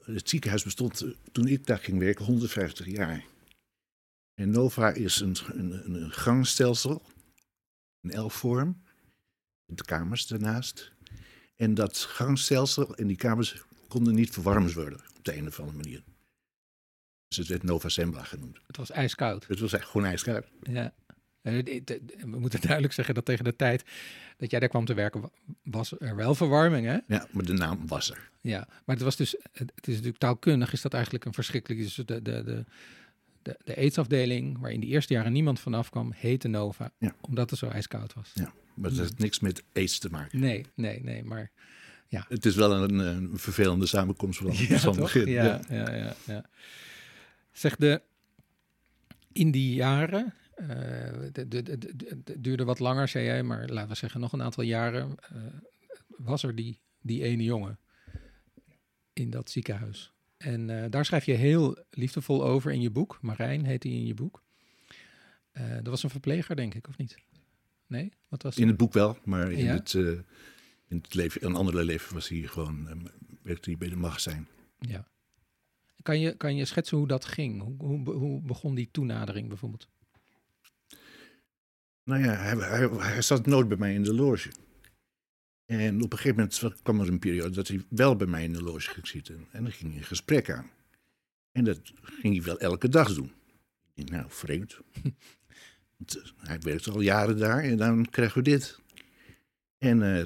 Het ziekenhuis bestond eh, toen ik daar ging werken 150 jaar. En Nova is een, een, een gangstelsel, een L-vorm, met kamers daarnaast. En dat gangstelsel en die kamers konden niet verwarmd worden op de een of andere manier. Dus het werd Nova Sembla genoemd. Het was ijskoud. Het was echt gewoon ijskoud. Ja. Eh, We moeten [laughs] duidelijk zeggen dat tegen de tijd dat jij daar kwam te werken, wa- was er wel verwarming, hè? Ja, maar de naam was er. Ja, maar het was dus, het het is natuurlijk taalkundig, is dat eigenlijk een verschrikkelijk, dus de, de, de, de, de aidsafdeling, waar in die eerste jaren niemand vanaf kwam, heette Nova, Ja. omdat het zo ijskoud was. Ja. Maar dat heeft niks met aids te maken. Nee, nee, nee, maar Het is wel een, een vervelende samenkomst van, [laughs] ja, van het begin. Ja, ja, ja, ja. Zeg, de, in die jaren, eh, het duurde wat langer, zei jij, maar laten we zeggen nog een aantal jaren, eh, was er die, die ene jongen in dat ziekenhuis. En eh, daar schrijf je heel liefdevol over in je boek. Marijn heet hij in je boek. Eh dat was een verpleger, denk ik, of niet? Nee? Wat was In het boek wel, maar in, Ja? het, in het leven, een andere leven was hij gewoon, werkte hij bij de magazijn. Ja. Kan je, kan je schetsen hoe dat ging? Hoe, hoe, hoe begon die toenadering bijvoorbeeld? Nou ja, hij, hij, hij zat nooit bij mij in de loge. En op een gegeven moment kwam er een periode dat hij wel bij mij in de loge ging zitten. En dan ging hij een gesprek aan. En dat ging hij wel elke dag doen. Ik nou, vreemd. [laughs] Want, eh, hij werkt al jaren daar en dan krijgen we dit. En eh,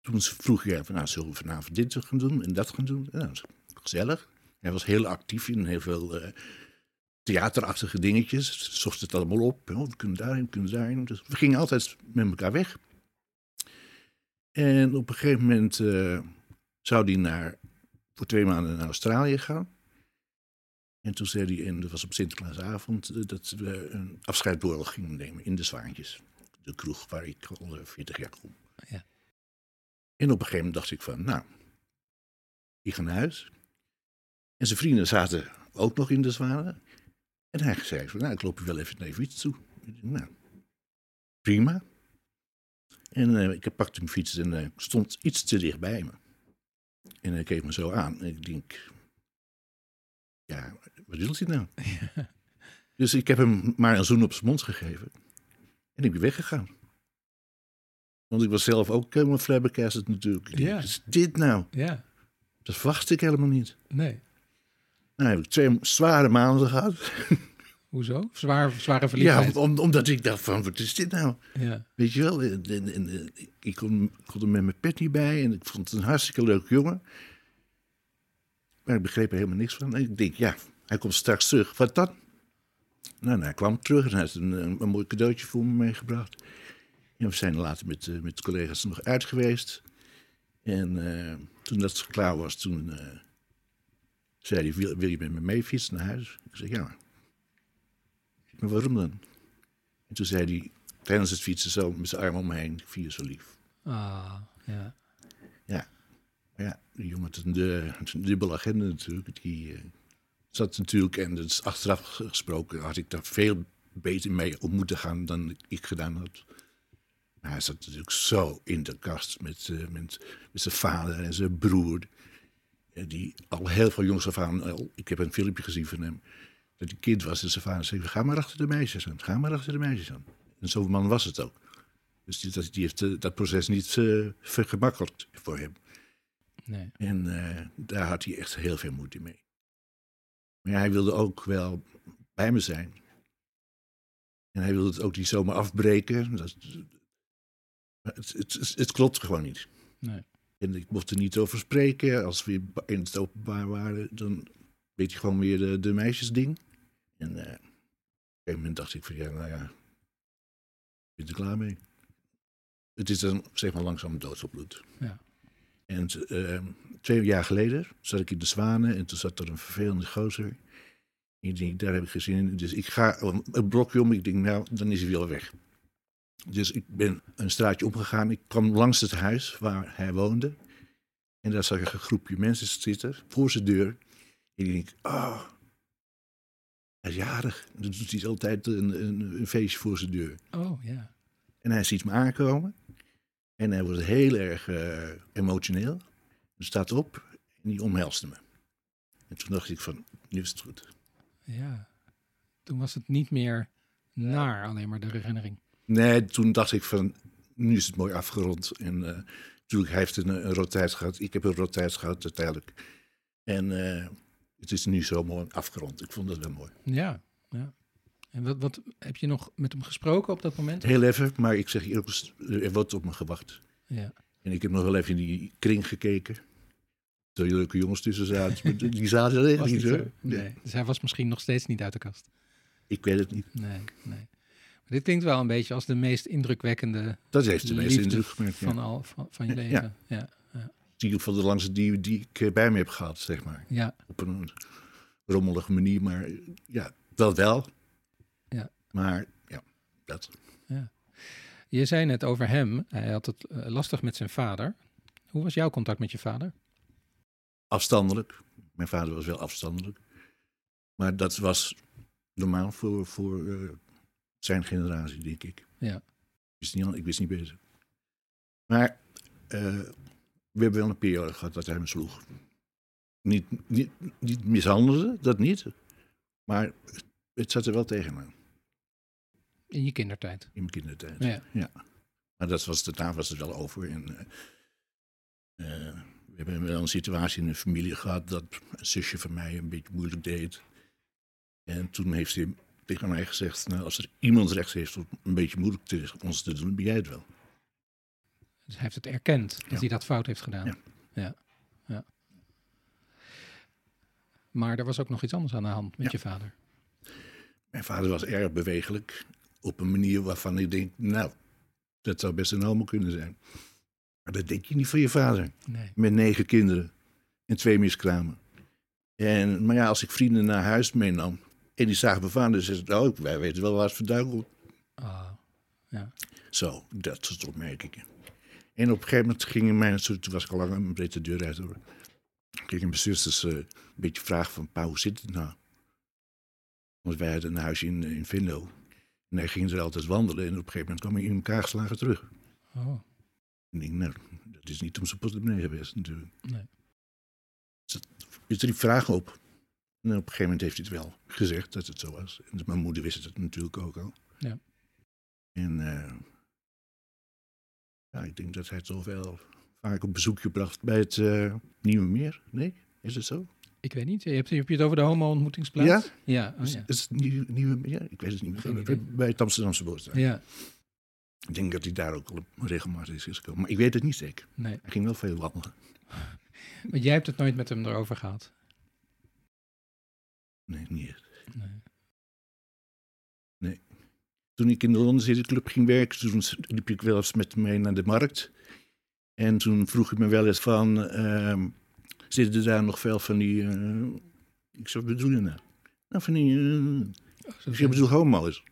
toen vroeg hij van, nou, zullen we vanavond dit gaan doen en dat gaan doen? En dat was gezellig. Hij was heel actief in heel veel eh, theaterachtige dingetjes. Zocht het allemaal op. Oh, we kunnen daarheen, we kunnen daarheen. Dus we gingen altijd met elkaar weg. En op een gegeven moment eh, zou hij naar, voor twee maanden naar Australië gaan. En toen zei hij, en dat was op Sinterklaasavond, eh, dat we een afscheidsborrel gingen nemen in de Zwaantjes. De kroeg waar ik al eh, 40 jaar kom. Ja. En op een gegeven moment dacht ik van, nou, ik ga naar huis. En zijn vrienden zaten ook nog in de Zwanen. En hij zei nou, ik loop je wel even naar fiets toe. Nou, prima. En eh, ik pakte mijn fiets en eh, stond iets te dicht bij me. En hij keek me zo aan. En ik denk, ja, wat wil hij nou? [laughs] Dus ik heb hem maar een zoen op zijn mond gegeven. En ik ben weggegaan. Want ik was zelf ook helemaal flabbergasted natuurlijk. Ja. Wat is dit nou? Ja, Dat verwachtte ik helemaal niet. nee. Nou heb ik twee zware maanden gehad. Hoezo? Zwaar, zware Ja, verliefdheid. om, omdat ik dacht van, wat is dit nou? Ja, Weet je wel, en, en, en, ik kon, kon er met mijn pet niet bij en ik vond het een hartstikke leuk jongen. Maar ik begreep er helemaal niks van. En ik denk, ja, hij komt straks terug. Wat dan? Nou, nou hij kwam terug en hij had een, een, een mooi cadeautje voor me meegebracht. En we zijn later met, eh, met collega's nog uit geweest. En eh, toen dat klaar was, toen eh, zei hij, wil, wil je met me mee fietsen naar huis? Ik zei, ja. Maar waarom dan? En toen zei hij, tijdens het fietsen zo met zijn arm om me heen, ik vind je zo lief. ah, ja. Maar ja, die jongen had een dubbele agenda natuurlijk. Die eh, zat natuurlijk, en dat is achteraf gesproken, had ik daar veel beter mee om moeten gaan dan ik gedaan had. Maar hij zat natuurlijk zo in de kast met, eh, met, met zijn vader en zijn broer. Die al heel veel jongs af aan, al- ik heb een filmpje gezien van hem, dat hij kind was en zijn vader zei, ga maar achter de meisjes aan, ga maar achter de meisjes aan. En zo'n man was het ook. Dus die, dat- die heeft eh, dat proces niet vergemakkelijkt voor hem. Nee. En eh, daar had hij echt heel veel moeite mee. Maar ja, hij wilde ook wel bij me zijn. En hij wilde het ook niet zomaar afbreken. Dat, het, het, het klopt gewoon niet. Nee. En ik mocht er niet over spreken. Als we in het openbaar waren, dan weet je gewoon weer de, de meisjesding. En eh, op een gegeven moment dacht ik van ja, nou ja, ik ben er klaar mee. Het is dan zeg maar langzaam doodsopbloed. Ja. En eh, twee jaar geleden zat ik in de Zwanen en toen zat er een vervelende gozer. Ik denk, daar heb ik in. Dus ik ga een blokje om. Ik denk, nou, dan is hij weer weg. Dus ik ben een straatje omgegaan. Ik kwam langs het huis waar hij woonde. En daar zag ik een groepje mensen zitten voor zijn deur. En ik denk, oh, hij is jarig. Dan doet hij altijd een, een, een feestje voor zijn deur. Oh, ja. En hij ziet me aankomen. En hij wordt heel erg eh, emotioneel. Hij staat op en die omhelste me. En toen dacht ik van, nu is het goed. Ja. Toen was het niet meer naar alleen maar de herinnering. Nee, toen dacht ik van, nu is het mooi afgerond. En eh, natuurlijk, hij heeft een, een rotatie gehad. Ik heb een rotatie gehad uiteindelijk. En eh, het is nu zo mooi afgerond. Ik vond dat wel mooi. Ja, ja. En wat, wat heb je nog met hem gesproken op dat moment? Heel even, maar ik zeg eerlijk, er wordt op me gewacht. Ja. En ik heb nog wel even in die kring gekeken. Er leuke jongens tussen zaten. Die zaten er echt niet. Nee. Dus hij was misschien nog steeds niet uit de kast. Ik weet het niet. Nee, nee. Dit klinkt wel een beetje als de meest indrukwekkende Dat heeft de liefde indruk gemaakt. Ja. van, al, van, van je Ja. leven. Ja. Ja. In ieder geval de langste die, die ik eh, bij me heb gehad, zeg maar. ja. Op een rommelige manier, maar ja, dat wel. Ja. Maar ja, dat. Je zei net over hem, hij had het eh, lastig met zijn vader. Hoe was jouw contact met je vader? Afstandelijk. Mijn vader was wel afstandelijk. Maar dat was normaal voor, voor eh, zijn generatie, denk ik. Ja. Ik wist niet, ik wist niet beter. Maar eh, we hebben wel een periode gehad dat hij me sloeg. Niet, niet, niet mishandelde, dat niet. Maar het zat er wel tegenaan In je kindertijd. in mijn kindertijd. Ja. Maar dat was, daarna was het wel over. En, eh, eh, we hebben wel een situatie in de familie gehad dat een zusje van mij een beetje moeilijk deed. En toen heeft hij tegen mij gezegd, nou, als er iemand recht heeft om een beetje moeilijk tegen ons te doen, ben jij het wel. Dus hij heeft het erkend dat Ja. hij dat fout heeft gedaan. Ja. Ja. ja. Maar er was ook nog iets anders aan de hand met Ja. je vader. Mijn vader was erg bewegelijk op een manier waarvan ik denk, nou, dat zou best een homo kunnen zijn. Maar dat denk je niet van je vader. Nee. Met negen kinderen en twee miskramen. En, maar ja, als ik vrienden naar huis meenam en die zagen me van, dan zeiden ze, oh, wij weten wel waar het vandaan komt. Ah, ja. Zo, dat soort opmerkingen. En op een gegeven moment gingen mijn, toen was ik al lang een breed de deur uit hoor. Gingen mijn zusters een beetje vragen van, pa, hoe zit het nou? Want wij hadden een huisje in, in Venlo. En hij ging er altijd wandelen en op een gegeven moment kwam hij in elkaar geslagen terug. Oh, En ik nou, dat is niet om zijn portemonnee geweest natuurlijk. nee. Dus er die vragen op. En op een gegeven moment heeft hij het wel gezegd dat het zo was. En mijn moeder wist het natuurlijk ook al. Ja. En eh, ja, ik denk dat hij toch wel vaak op bezoekje bracht bij het eh, Nieuwe Meer. Nee, is het zo? Ik weet niet. Je hebt, heb je het over de homo-ontmoetingsplaats? Ja? Ja. Oh, Is, ja. is het Nieuwe, Nieuwe Meer? Ik weet het niet meer. Bij het Amsterdamse Bos. ja. Ik denk dat hij daar ook al regelmatig is gekomen. Maar ik weet het niet zeker. Nee. Hij ging wel veel wandelen. [laughs] Maar jij hebt het nooit met hem erover gehad? Nee, niet echt. Nee. Toen ik in de Londen City Club ging werken, toen liep ik wel eens met mee naar de markt. En toen vroeg ik me wel eens van, ehm, zitten daar nog veel van die, eh, ik zou bedoelen nou? Nou, van die, Oh, zo ik bedoel homo's.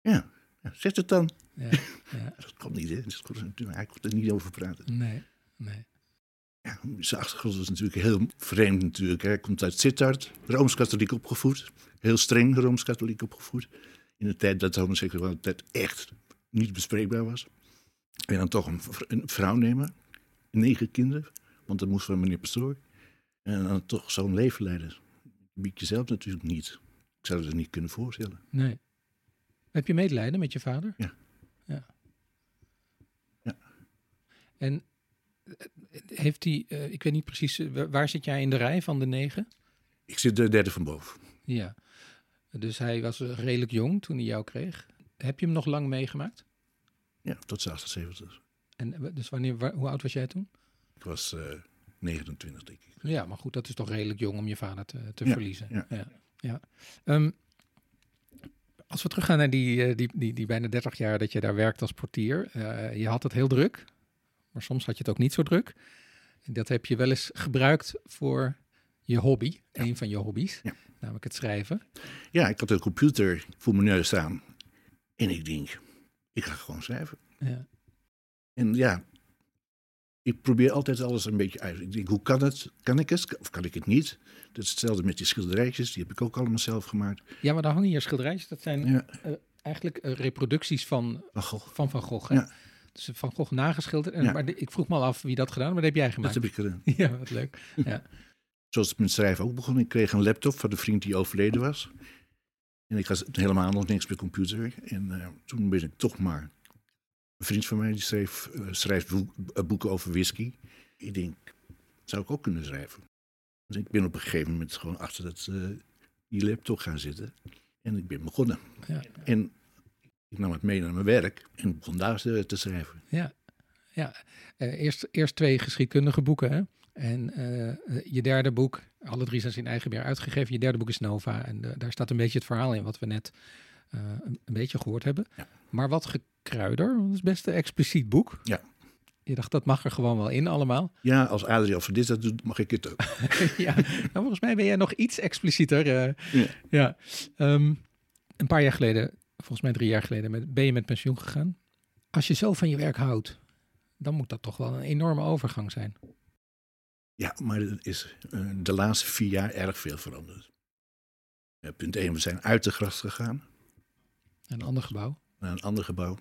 Ja, ja, zeg het dan. Ja. ja. [laughs] Dat komt niet, hè. Dat kon- Hij kon er niet over praten. Nee. Nee. Ja, zijn achtergrond was natuurlijk heel vreemd natuurlijk. Hij komt uit Sittard, Rooms-Katholiek opgevoed. Heel streng Rooms-Katholiek opgevoed. In de tijd dat homoseksualiteit echt niet bespreekbaar was. En dan toch een, vrouw nemen. Negen kinderen, want dat moest van meneer Pastoor. En dan toch zo'n leven leiden. Bied jezelf natuurlijk niet. Ik zou het niet kunnen voorstellen. nee. Heb je medelijden met je vader? Ja. Ja. Ja. En heeft hij, eh, ik weet niet precies, eh, waar- waar zit jij in de rij van de negen? Ik zit de derde van boven. Ja. Dus hij was eh, redelijk jong toen hij jou kreeg. Heb je hem nog lang meegemaakt? Ja, tot zijn 78. En dus wanneer, wa- hoe oud was jij toen? Ik was eh 29, denk ik. Ja, maar goed, dat is toch redelijk jong om je vader te, te Ja, verliezen. ja. ja. ja. Ehm, als we teruggaan naar die, die, die, die bijna 30 jaar dat je daar werkt als portier. je had het heel druk, maar soms had je het ook niet zo druk. En dat heb je wel eens gebruikt voor je hobby, Ja. een van je hobby's, Ja. namelijk het schrijven. Ja, ik had een computer voor mijn neus staan. En ik denk, ik ga gewoon schrijven. Ja. En ja, ik probeer altijd alles een beetje uit. Ik denk, hoe kan het? Kan ik het? Of kan ik het niet? Dat is hetzelfde met die schilderijtjes. Die heb ik ook allemaal zelf gemaakt. ja, maar daar hangen hier schilderijtjes. Dat zijn Ja, eigenlijk eh, reproducties van van Gogh. van Van Gogh. Hè? Ja. Dus Van Gogh nageschilderd. En, Ja. Maar de- ik vroeg me al af wie dat gedaan, maar dat heb jij Dat gemaakt. heb ik gedaan. [laughs] Ja, wat leuk. Ja. [laughs] Zoals het met schrijven ook begon. Ik kreeg een laptop van de vriend die overleden was. En ik had helemaal nog niks met computer. En eh, toen ben ik toch maar... Een vriend van mij die schreef, eh, schrijft boek- eh, boeken over whisky. Ik denk, zou ik ook kunnen schrijven. Dus ik ben op een gegeven moment gewoon achter dat, die laptop gaan zitten. En ik ben begonnen. Ja. En ik nam het mee naar mijn werk. En begon daar te, te schrijven. Ja, ja. Eh, eerst, eerst twee geschiedkundige boeken. Hè? En eh, eh, je derde boek, alle drie zijn ze in eigen beheer uitgegeven. Je derde boek is Nova. En eh, daar staat een beetje het verhaal in wat we net eh, een, een beetje gehoord hebben. Ja. Maar wat gekruider, het is best een expliciet boek. Ja. Je dacht, dat mag er gewoon wel in allemaal. Ja, als Adriaan van dit dat doet, mag ik het ook. [laughs] ja, nou, volgens mij ben jij nog iets explicieter. eh. Ja. ja. Ehm, een paar jaar geleden, volgens mij drie jaar geleden, met, ben je met pensioen gegaan. Als je zo van je werk houdt, dan moet dat toch wel een enorme overgang zijn. Ja, maar er is eh, de laatste vier jaar erg veel veranderd. Punt 1, we zijn uit de gracht gegaan Een ander gebouw. naar een ander gebouw.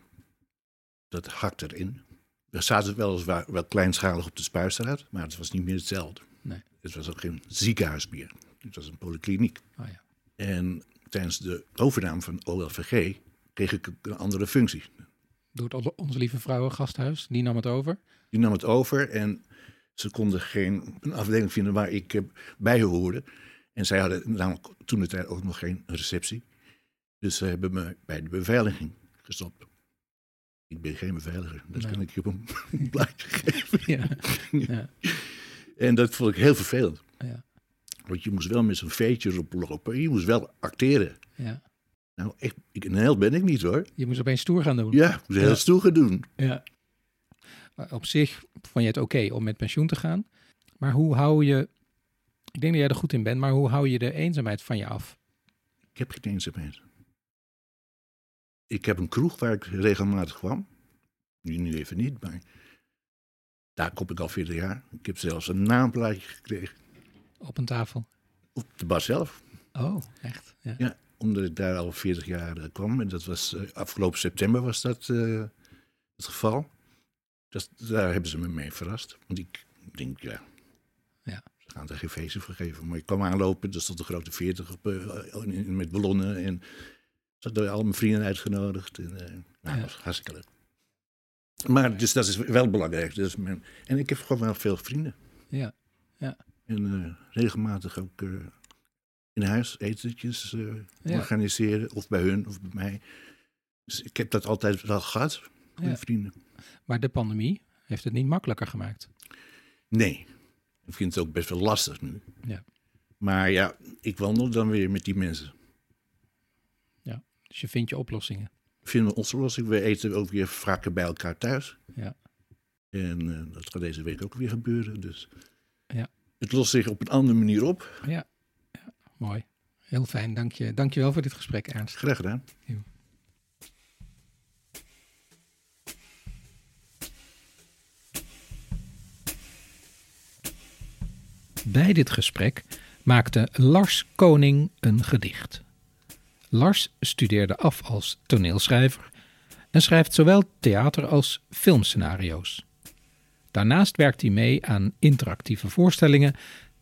Dat hakt erin. We zaten weliswaar wel kleinschalig op de Spuistraat, maar het was niet meer hetzelfde. Nee. Het was ook geen ziekenhuis meer. Het was een polykliniek. Oh ja. En tijdens de overname van OLVG kreeg ik een andere functie. Door het Onze Lieve Vrouwen Gasthuis, die nam het over. Die nam het over en ze konden geen een afdeling vinden waar ik eh, bij hoorde. En zij hadden namelijk toen de tijd ook nog geen receptie. Dus ze hebben me bij de beveiliging gestopt. Ik ben geen beveiliger, dat Nee. kan ik je op een [laughs] blaadje geven. [laughs] Ja. ja. En dat vond ik heel vervelend. Ja. Want je moest wel met zo'n veetje erop lopen. Je moest wel acteren. ja. Nou, echt, ik, een held ben ik niet hoor. Je moest opeens stoer gaan doen. Ja, moest heel Ja. stoer gaan doen. Ja. Maar op zich vond je het oké om met pensioen te gaan. Maar hoe hou je, ik denk dat jij er goed in bent, maar hoe hou je de eenzaamheid van je af? Ik heb geen eenzaamheid. Ik heb een kroeg waar ik regelmatig kwam. Nu, nu even niet, maar daar kom ik al 40 jaar. Ik heb zelfs een naamplaatje gekregen Op een tafel. op de bar zelf. Oh, echt? Ja. Ja, omdat ik daar al 40 jaar eh, kwam. En dat was eh, afgelopen september was dat eh, het geval. Dus daar hebben ze me mee verrast. Want ik denk, ja, Ja. ze gaan er geen feestje voor geven. Maar ik kwam aanlopen, er stond een grote 40 op, eh, in- met ballonnen. En ze hadden al mijn vrienden uitgenodigd. En, nou, Ja. dat was hartstikke leuk. Maar dus dat is wel belangrijk. Dus mijn, en ik heb gewoon wel veel vrienden. Ja. En eh, regelmatig ook eh, in huis etentjes eh, Ja. organiseren. Of bij hun of bij mij. Dus ik heb dat altijd wel gehad. Met Ja. vrienden. Maar de pandemie heeft het niet makkelijker gemaakt. Nee. Ik vind het ook best wel lastig nu. Ja. Maar ja, ik wandel dan weer met die mensen. Dus je vindt je oplossingen. Vinden we onze oplossing. We eten ook weer vaker bij elkaar thuis. Ja. En dat gaat deze week ook weer gebeuren. Dus Ja. Het lost zich op een andere manier op. Ja. ja. Mooi. Heel fijn. Dank je, dank je wel voor dit gesprek, Ernst. Graag gedaan. Bij dit gesprek maakte Lars Koning een gedicht. Lars studeerde af als toneelschrijver en schrijft zowel theater- als filmscenario's. Daarnaast werkt hij mee aan interactieve voorstellingen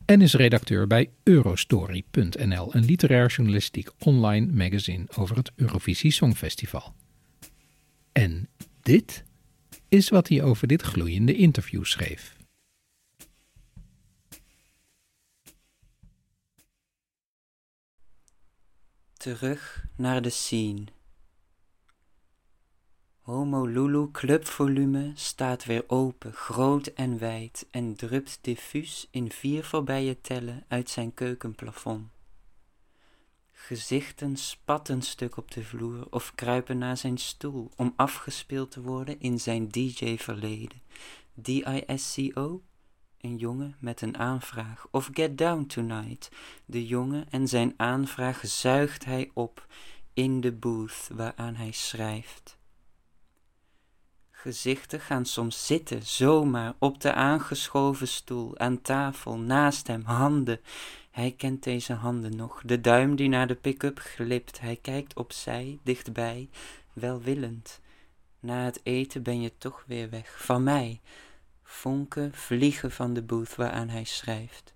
en is redacteur bij Eurostory.nl, een literair journalistiek online magazine over het Eurovisie Songfestival. En dit is wat hij over dit gloeiende interview schreef. Terug naar de scene. Honolulu clubvolume staat weer open, groot en wijd en drupt diffuus in vier voorbije tellen uit zijn keukenplafond. Gezichten spatten stuk op de vloer of kruipen naar zijn stoel om afgespeeld te worden in zijn DJ-verleden. DISCO? Een jongen met een aanvraag. Of Get Down Tonight. De jongen en zijn aanvraag zuigt hij op in de booth waaraan hij schrijft. Gezichten gaan soms zitten, zomaar, op de aangeschoven stoel, aan tafel, naast hem, handen. Hij kent deze handen nog, de duim die naar de pick-up glipt. Hij kijkt opzij, dichtbij, welwillend. Na het eten ben je toch weer weg, van mij. Vonken vliegen van de booth waaraan hij schrijft.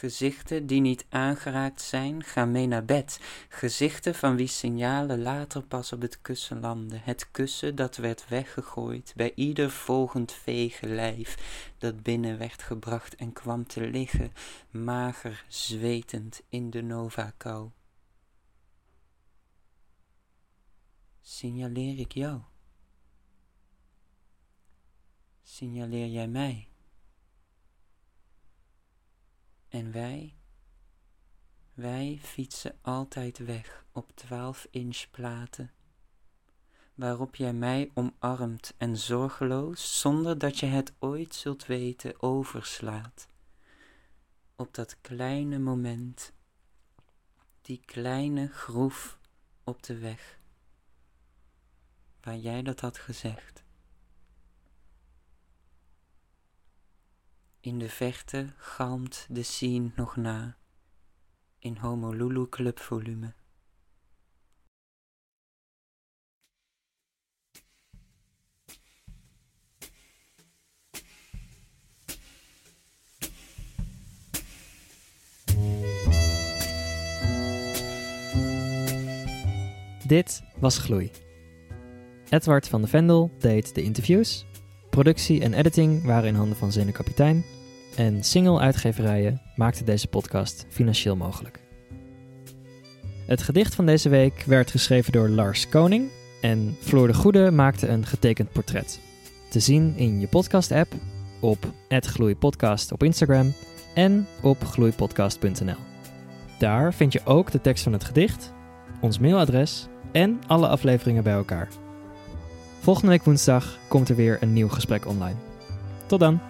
Gezichten die niet aangeraakt zijn, gaan mee naar bed. Gezichten van wie signalen later pas op het kussen landen. Het kussen dat werd weggegooid bij ieder volgend vege lijf dat binnen werd gebracht en kwam te liggen, mager, zwetend in de nova-kou. Signaleer ik jou? Signaleer jij mij? En wij? Wij fietsen altijd weg op 12-inch platen, waarop jij mij omarmt en zorgeloos, zonder dat je het ooit zult weten, overslaat. Op dat kleine moment, die kleine groef op de weg, waar jij dat had gezegd. In de verte galmt de scene nog na in Honolulu Club volume. Dit was Gloei. Edward van de Vendel deed de interviews. Productie en editing waren in handen van Zenuwkapitein. En single-uitgeverijen maakten deze podcast financieel mogelijk. Het gedicht van deze week werd geschreven door Lars Koning. En Floor de Goede maakte een getekend portret. Te zien in je podcast-app, op @gloeipodcast op Instagram en op gloeipodcast.nl. Daar vind je ook de tekst van het gedicht, ons mailadres en alle afleveringen bij elkaar. Volgende week woensdag komt er weer een nieuw gesprek online. Tot dan!